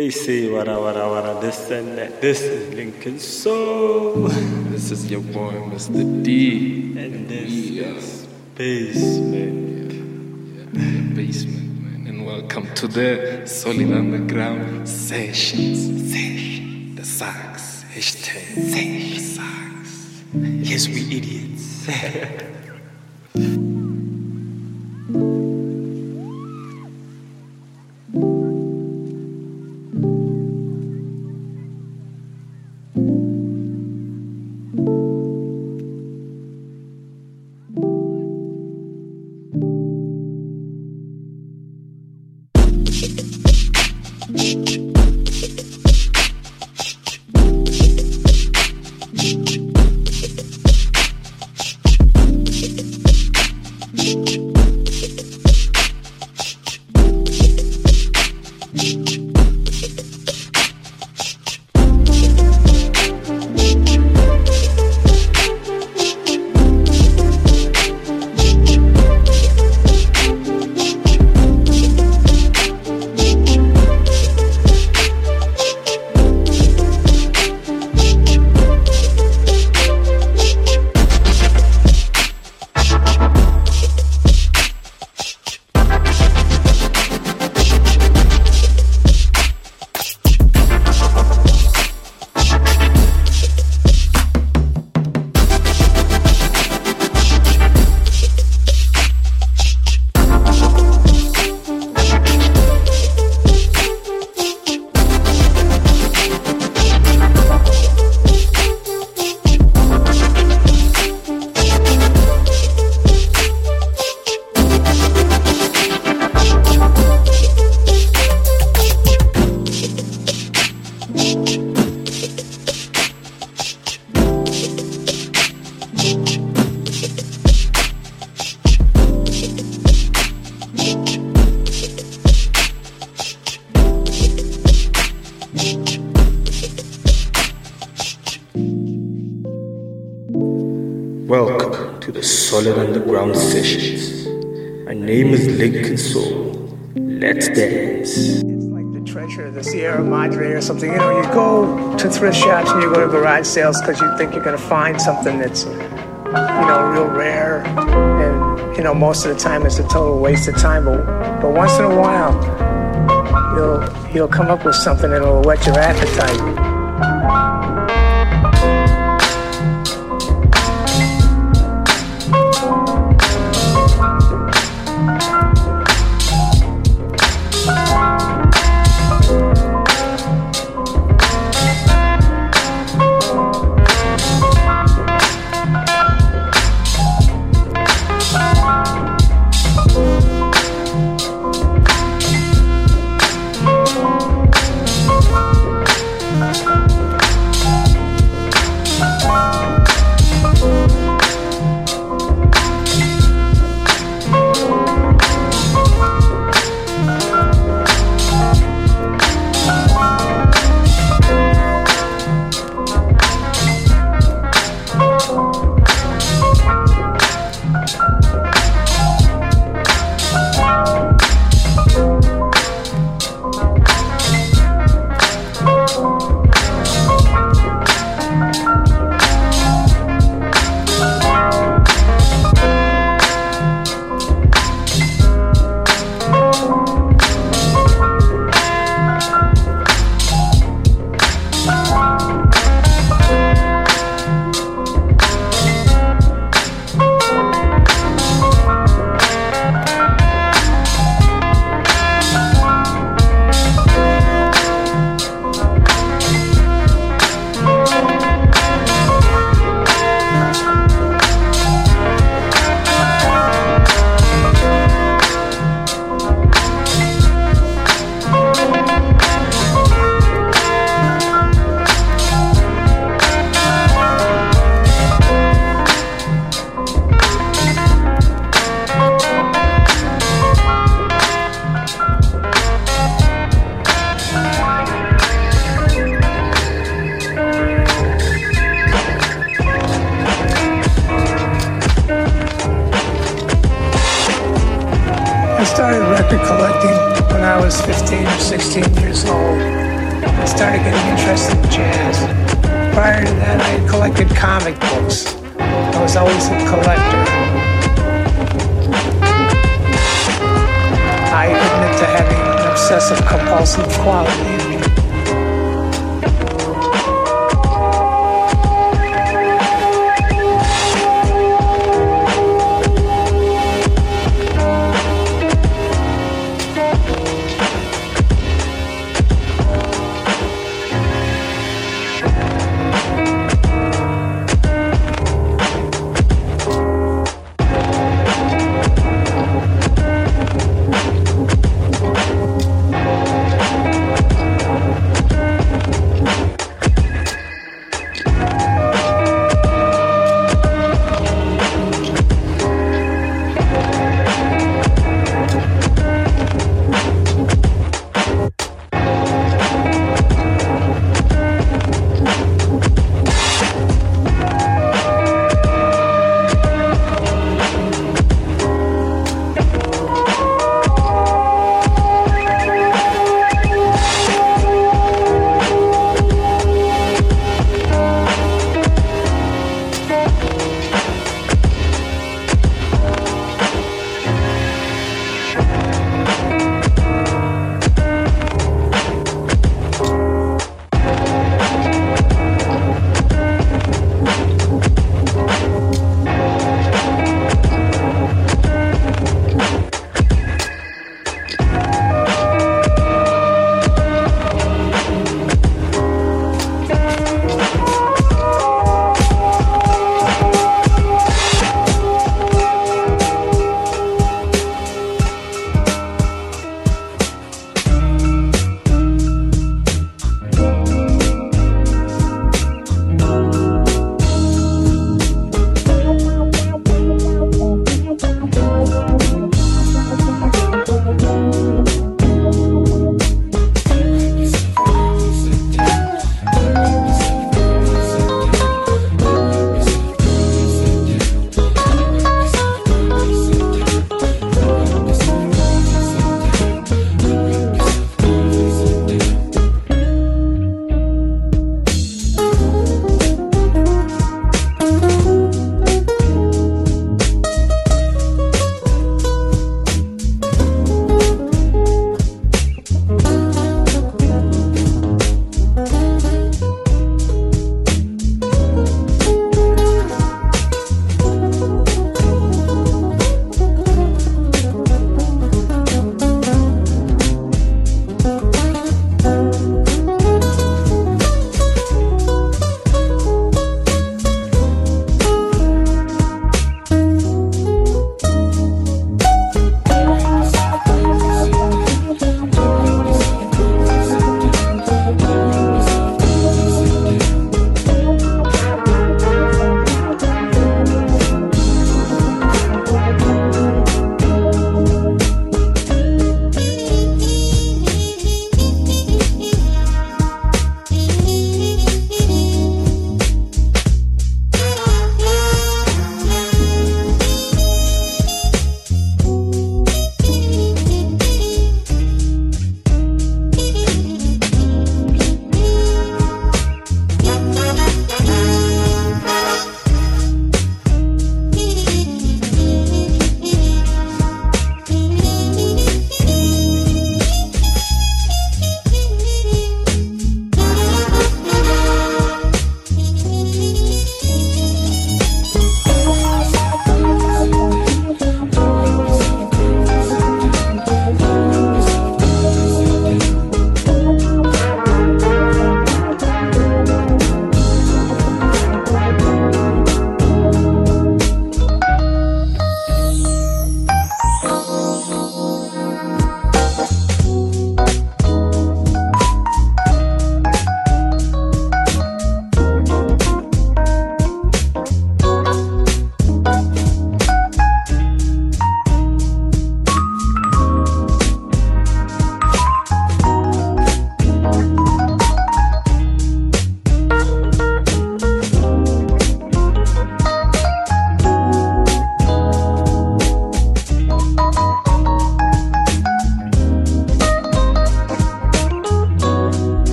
They say wara wara wara this and that. This is Lincoln Suole. This is your boy, Mr. D. And this are is Bassment. the Bassment, man. And welcome to the Solid Underground Sessions. Session. The SUGS. Hashtag. The SUGS. Yes, we idiots. something. You know, you go to thrift shops and you go to garage sales because you think you're going to find something that's, you know, real rare. And, you know, most of the time it's a total waste of time. But, but once in a while, you'll, you'll come up with something that'll whet your appetite.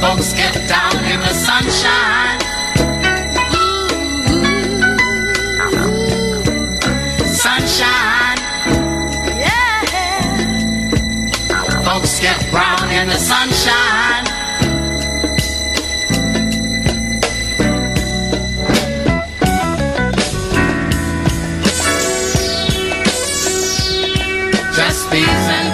folks get down in the sunshine. Ooh, ooh. Sunshine, yeah. Folks get brown in the sunshine. Just these.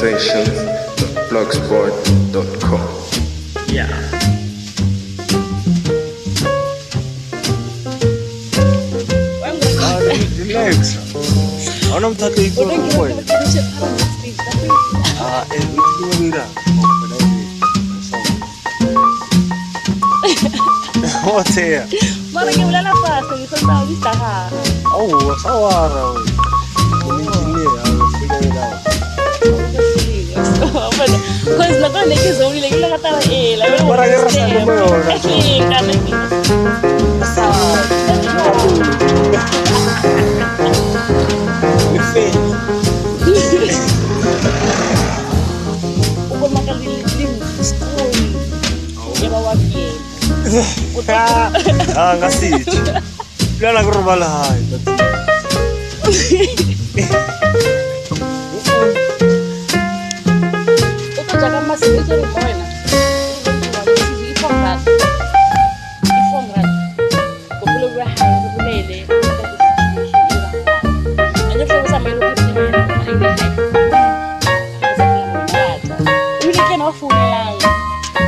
conversations.blogspot.com. Yeah. Relax. Ona mtaka hizo kwa. Ah, eh, ukienda. Wote ya. Mara ngeulala pasi, ni sawa. Pues no con el X doble, le una mata y la. Para que raza no me. Sí, claro. Huwag makalilim school. Ah, ngasih. taka masignature ka wena i-phongrad i-phongrad ngopilo kurahayi kukulele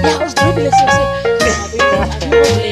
Ya, os dúvidas, eu sei.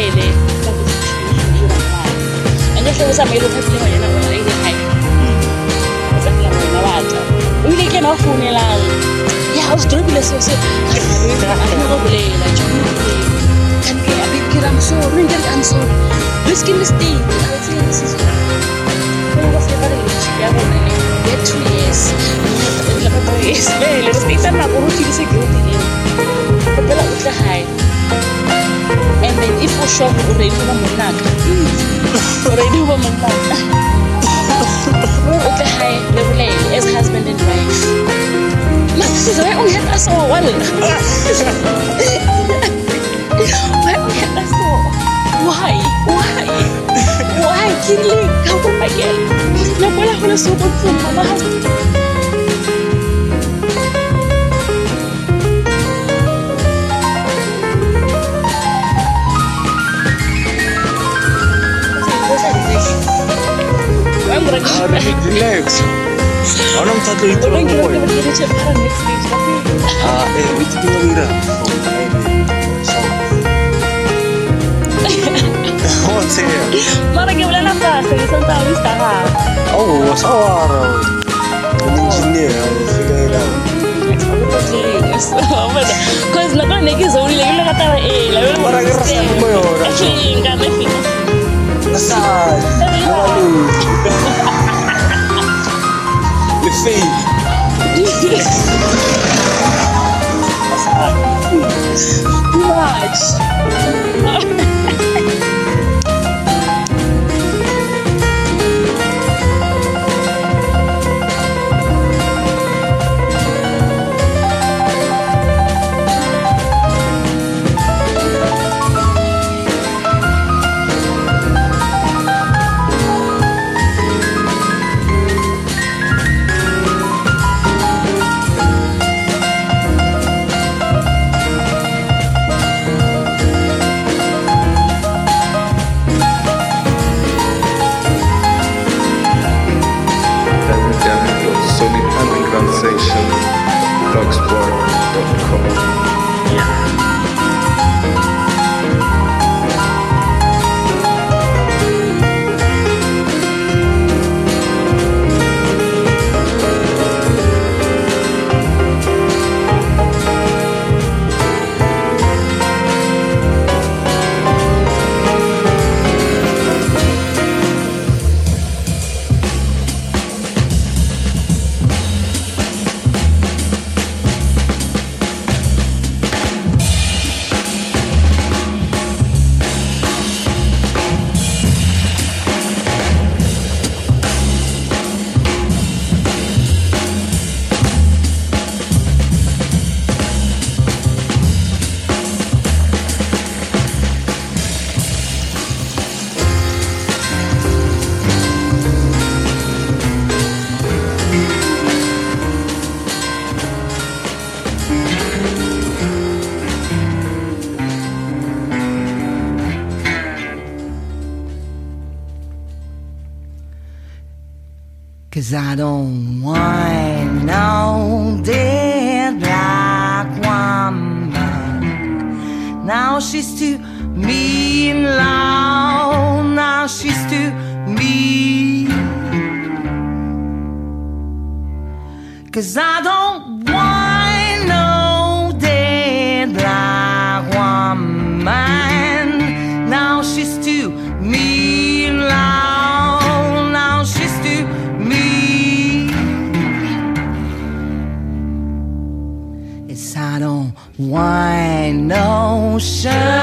e ratae and e tlhebo sa maele o phapile ngwanyana o na ile gae o tsakela ngwana batla o ile ke na o founelang ya o se drobile seo se a go bolela jone bolela kanke a bekira am sorry nkere am sorry risky mistake a so why why Kirli, kau pun pakai. Nak pula hulu sokong pun mama. Relax. Orang satu itu orang boleh. Ah, eh, itu tu mira. sih mana ke bulan apa sih tentang lista oh sawar engineer segala Cause na kona neke zori lagi la kata eh la vela para que rasa como yo actually en cada fin rasa malu le fei too much Cause I don't want no dead black woman. Now she's too mean loud. Now she's too mean. Cause I don't no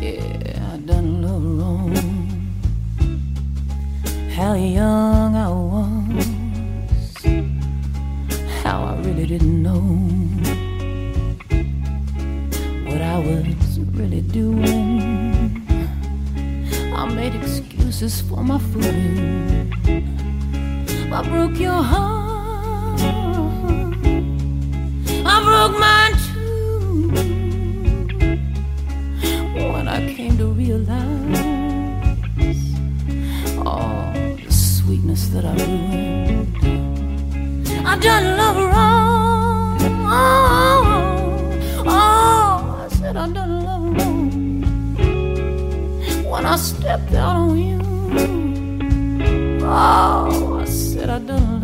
yeah, I done love wrong. How young I was, how I really didn't know what I was really doing. I made excuses for my fooling. I broke your heart. I broke mine that I ruined, I done love wrong. Oh, I said I done love wrong when I stepped out on you. Oh, I said I done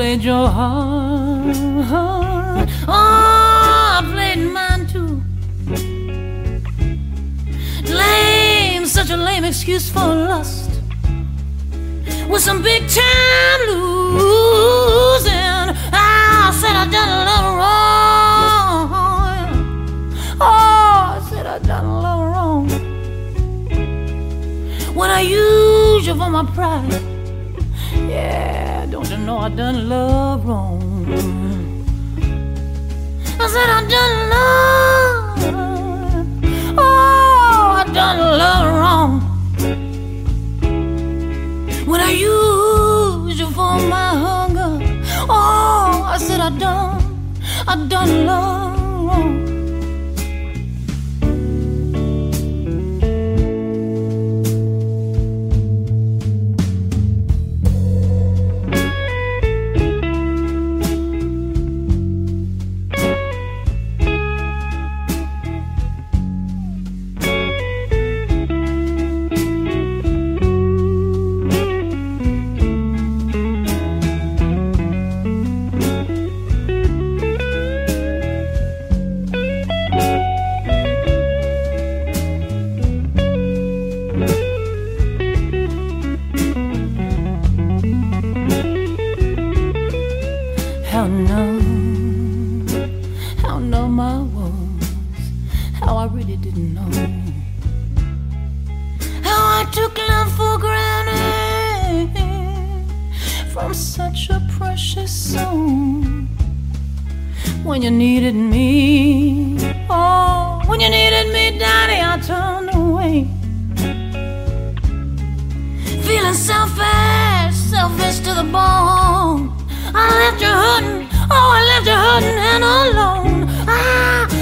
played your heart, oh, I played mine too. Lame, such a lame excuse for lust with some big time losing. I said I done a little wrong. Oh, I said I done a little wrong. When I use you for my pride, I done love wrong? I said I done love. Oh, I done love wrong when I used you for my hunger. Oh, I said I done, I done love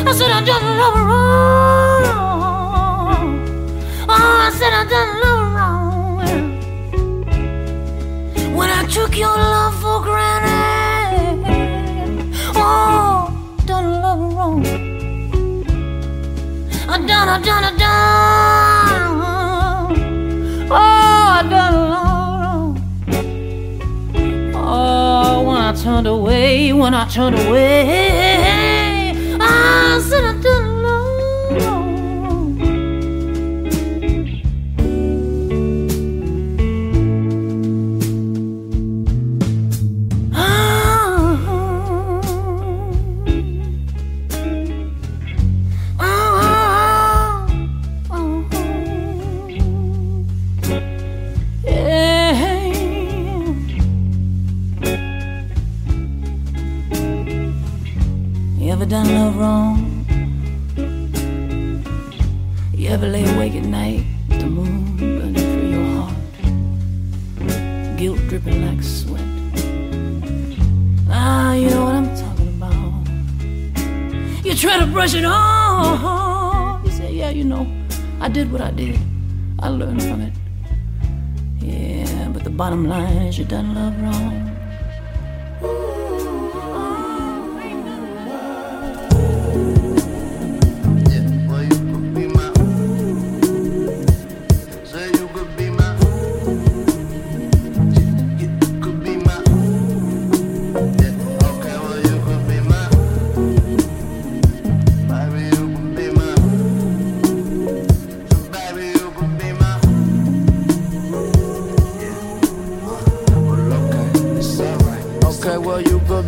I said I done love wrong. Oh, I said I done love wrong. When I took your love for granted, oh, done love wrong. I done, I done, I done. Oh, I done love wrong. Oh, when I turned away, when I turned away,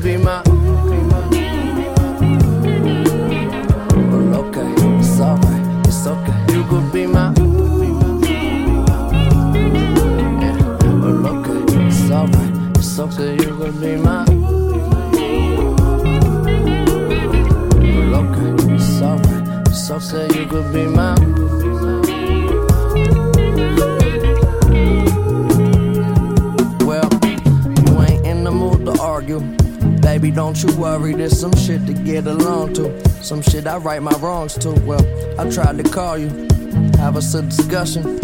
be my. Baby, don't you worry, there's some shit to get along to. Some shit I right my wrongs to. Well, I tried to call you, have us a discussion.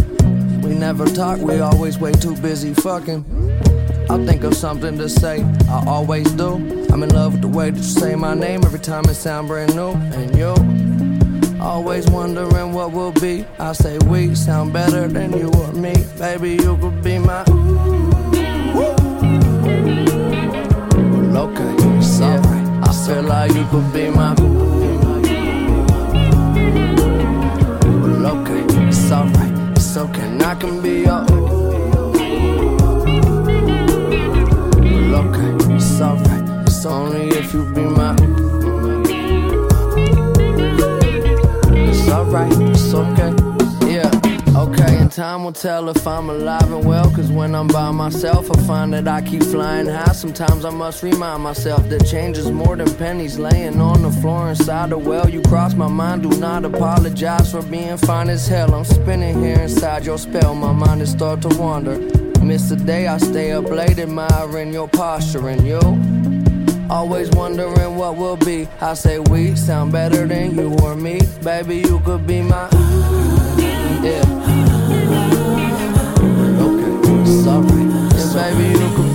We never talk, we always way too busy fucking. I'll think of something to say, I always do. I'm in love with the way that you say my name every time it sound brand new. And you, always wondering what will be. I say we sound better than you or me. Baby, you could be my. Well, okay, it's alright. I feel like you could be my. Well, okay, it's alright. It's okay, I can be your. Okay, it's alright. It's only if you be my. It's alright, it's okay. Time will tell if I'm alive and well. Cause when I'm by myself, I find that I keep flying high. Sometimes I must remind myself that change is more than pennies laying on the floor inside the well. You cross my mind, do not apologize for being fine as hell. I'm spinning here inside your spell, my mind is start to wander. Miss the day I stay up late admiring your posture and you. Always wondering what will be. I say we sound better than you or me. Baby, you could be my. Yeah. Baby, you could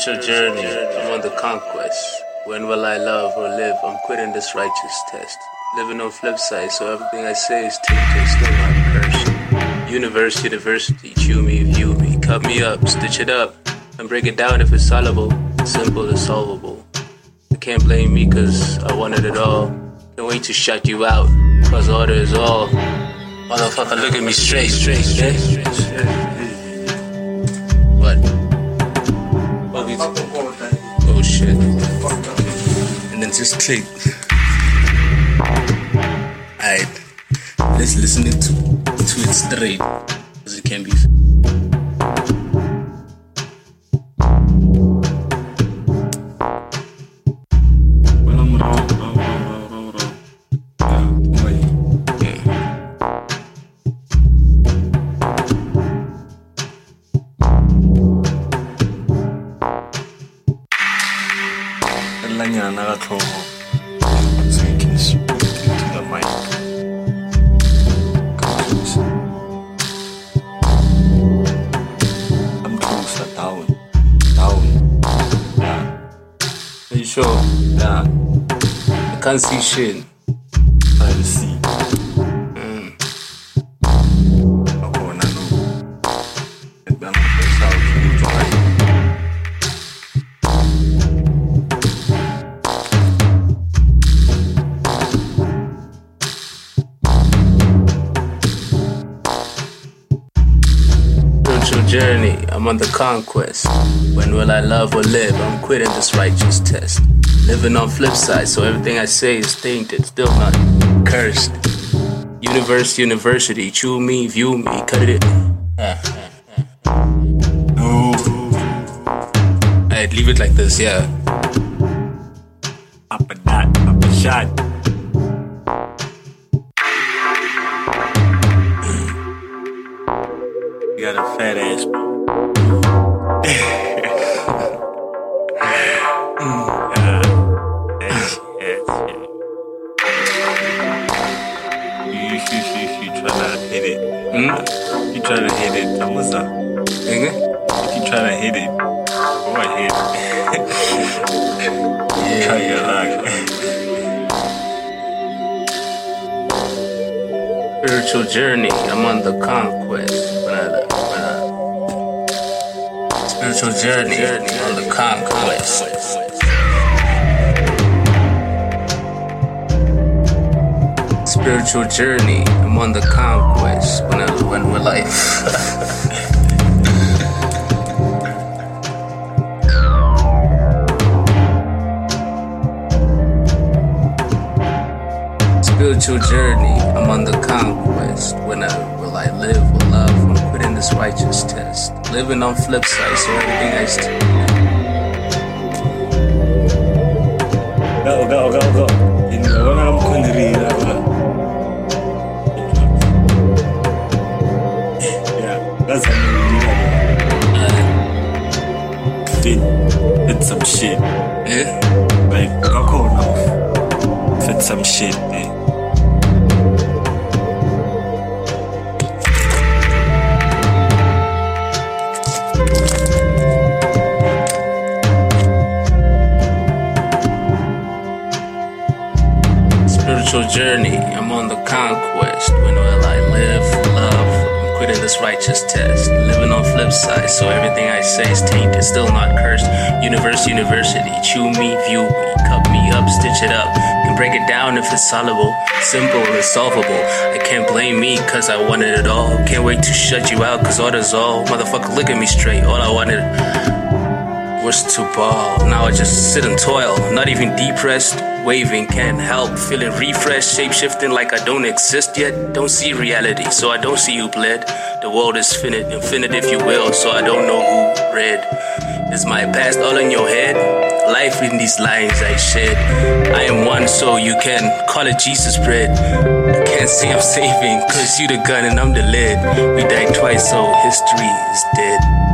Spiritual journey. I'm on the conquest. When will I love or live? I'm quitting this righteous test. Living on flip side, so everything I say is tainted, still not cursed. Universe, university, chew me, view me, cut me up, stitch it up, and break it down if it's soluble. Simple is solvable. I can't blame me cause I wanted it all. Can't wait to shut you out, cause order is all. Motherfucker, look at me straight, straight, straight. What? Just click. Alright. Let's listen it to, to it straight. Cause it can be. Can't see shit. To see. Journey, I'm on the conquest. When will I love or live? I'm quitting this righteous test. Living on flip side, so everything I say is tainted, still not cursed. Universe, university, chew me, view me, cut it. No. I'd leave it like this, yeah. Up a dot, up a shot. You got a fat ass, journey, I'm on the conquest. When I, when I, spiritual journey, I'm on the conquest. Spiritual journey, I'm on the conquest. When I, when will I? Spiritual journey, I'm on the conquest. When I will I live or love? I'm quitting this righteous test. Living on flip side, so everything I st- Go, go, go, go. Ingawa nga mkhondirira ba. Yeah, that's how you Fit, fit some shit. Yeah? Like, kakhona fit some shit Spiritual journey, I'm on the conquest. When will I live, love? I'm quitting this righteous test. Living on flip side, so everything I say is tainted, still not cursed. Universe, university, chew me, view me, cut me up, stitch it up. Can break it down if it's soluble, simple and solvable. I can't blame me, cause I wanted it all. Can't wait to shut you out, cause orders all. Motherfucker, look at me straight, all I wanted was to ball. Now I just sit and toil, not even depressed, waving, can't help, feeling refreshed, shapeshifting like I don't exist yet. Don't see reality, so I don't see who bled. The world is finite, infinite if you will, so I don't know who read. Is my past all in your head? Life in these lines I shed. I am one, so you can call it Jesus bread. Can't say I'm saving, cause you the gun and I'm the lid. We died twice, so history is dead.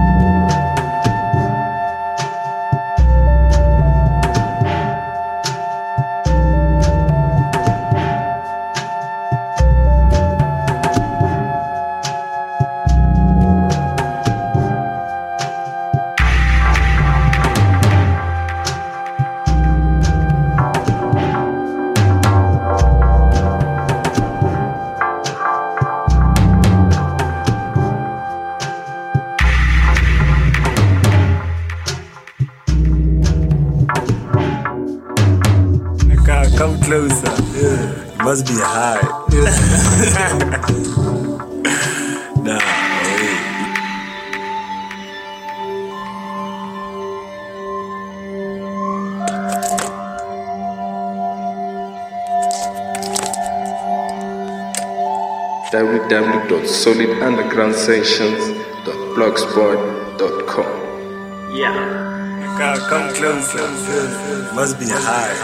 www.solidundergroundsessions.blogspot.com. Yeah. Come, come closer. Yeah. Must be high.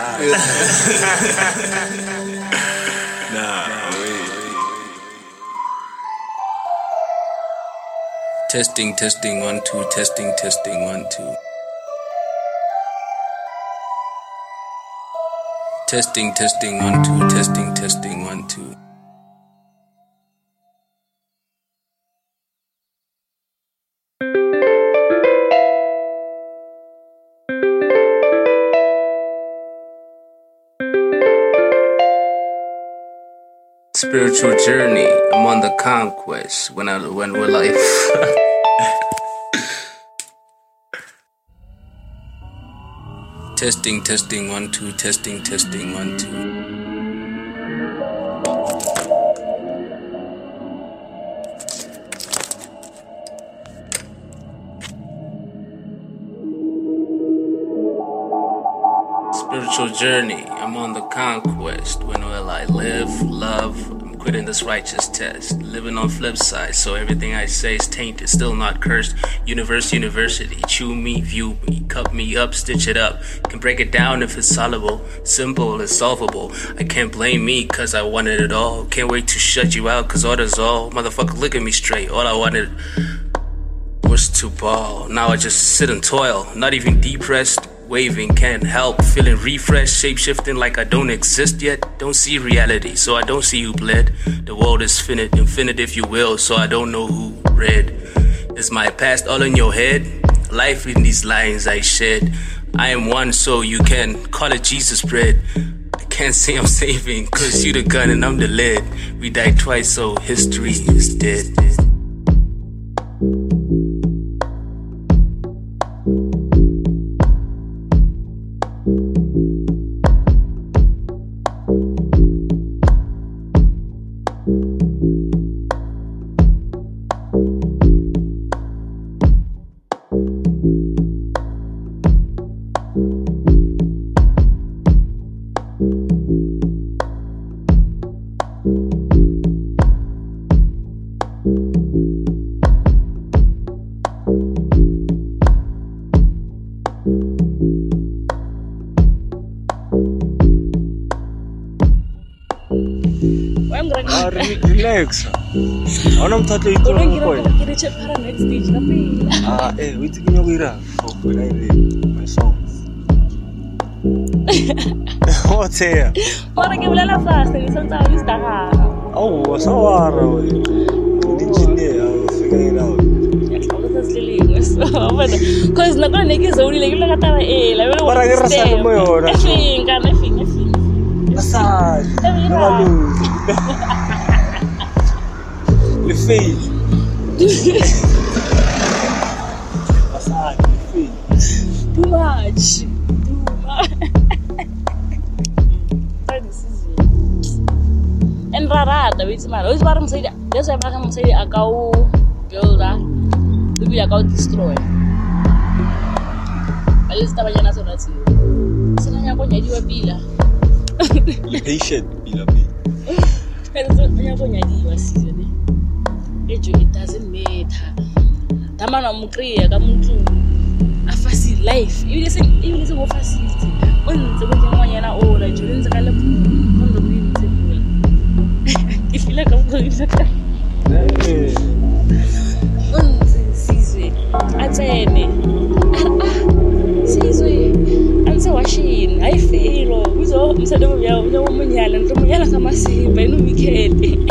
nah. Testing, testing, one, two, testing, testing, one, two. Testing, testing, one, two, testing, testing, one, two. Spiritual journey, I'm on the conquest. When I when will I Testing, testing, one, two, testing, testing, one, two. Spiritual journey, I'm on the conquest. When will I live, love? Quitting this righteous test. Living on flip side, so everything I say is tainted, still not cursed. Universe, university, chew me, view me, cut me up, stitch it up. Can break it down if it's soluble, simple and solvable. I can't blame me, cause I wanted it all. Can't wait to shut you out, cause orders all. Motherfucker, look at me straight. All I wanted was to ball. Now I just sit and toil, not even depressed, waving, can't help, feeling refreshed, shape shifting like I don't exist yet. Don't see reality, so I don't see who bled. The world is finite, infinite if you will, so I don't know who read. Is my past all in your head? Life in these lines I shed. I am one, so you can call it Jesus bread. I can't say I'm saving, cause you the gun and I'm the lead. We died twice, so history is dead. When I read my songs. What's here? orang yang belela fast ni sang tahu sta ha. Oh, sawara we. Engineer, I'll figure it out. Cause nakona nekizowulile kule kata eh la wena Mara ke rasa le mo yona, so. Efinga nefinga efinga. Massage. Too much Try this season. and ra rata o itse mara o itse ba re mosadi that's why ba re mosadi a ka o builda ebile a ka o destroy ba le setabanyana sona tseo se na nyako nyadiwa pila Le patient, pila pila. Damana wa mo kry-a ka motlo a fasi life. Ebile se ebile se mo fasitse o ntse bo kengwanyana ola jo le ntse ka le kondo bo ntse pola ke fila ka mokgwebile ka Eh, o ntse sizwe a tsene. A re ah sizwe a ntse wa shini hayi felo bizo msadi mo bjao bja mo monyala ntle monyala ka masimba eno weekend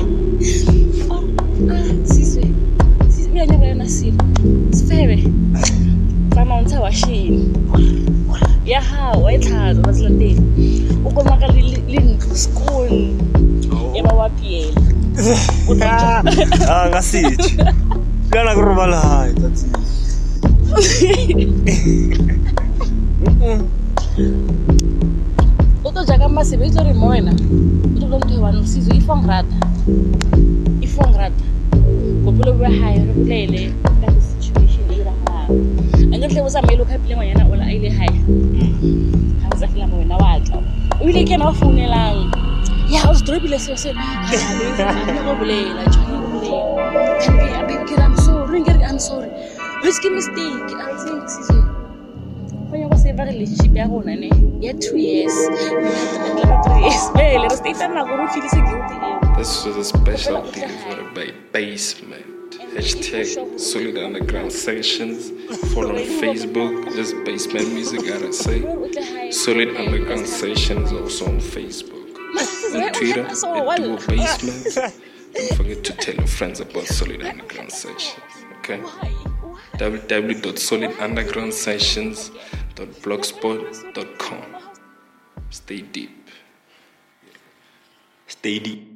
tsamaya o ntsha wa shini ya gago wa e tlhatsa ba tselateng o komaka le le ntlo school ya ba wa piela ah, ngasithi. Lana ku robala hai, that's it. o tlo jaaka masebe itse gore mo wena o tlo motho one seaso ifong rata ifong rata bopelo bua gae re bolele iragalang a nke tle bo o kgapile a ile gae ga bo tsafela mo wena wa tla o ile ke ena wa founelang ya o se dropile seo se bolela jone go bolela baby i'm sorry i'm sorry it's ke mistake i think nyako save relationship rona ne ya two years three years pele re stata nako re feelise guilty This was a special deal for the ba- Bassment. Hashtag Solid Underground Sessions. Follow on Facebook. just Bassment Music, gotta say. Solid Underground Sessions also on Facebook. On Twitter, at Duo Bassment. Don't forget to tell your friends about Solid Underground Sessions. Okay? www.solidundergroundsessions.blogspot.com. Stay deep. Stay deep.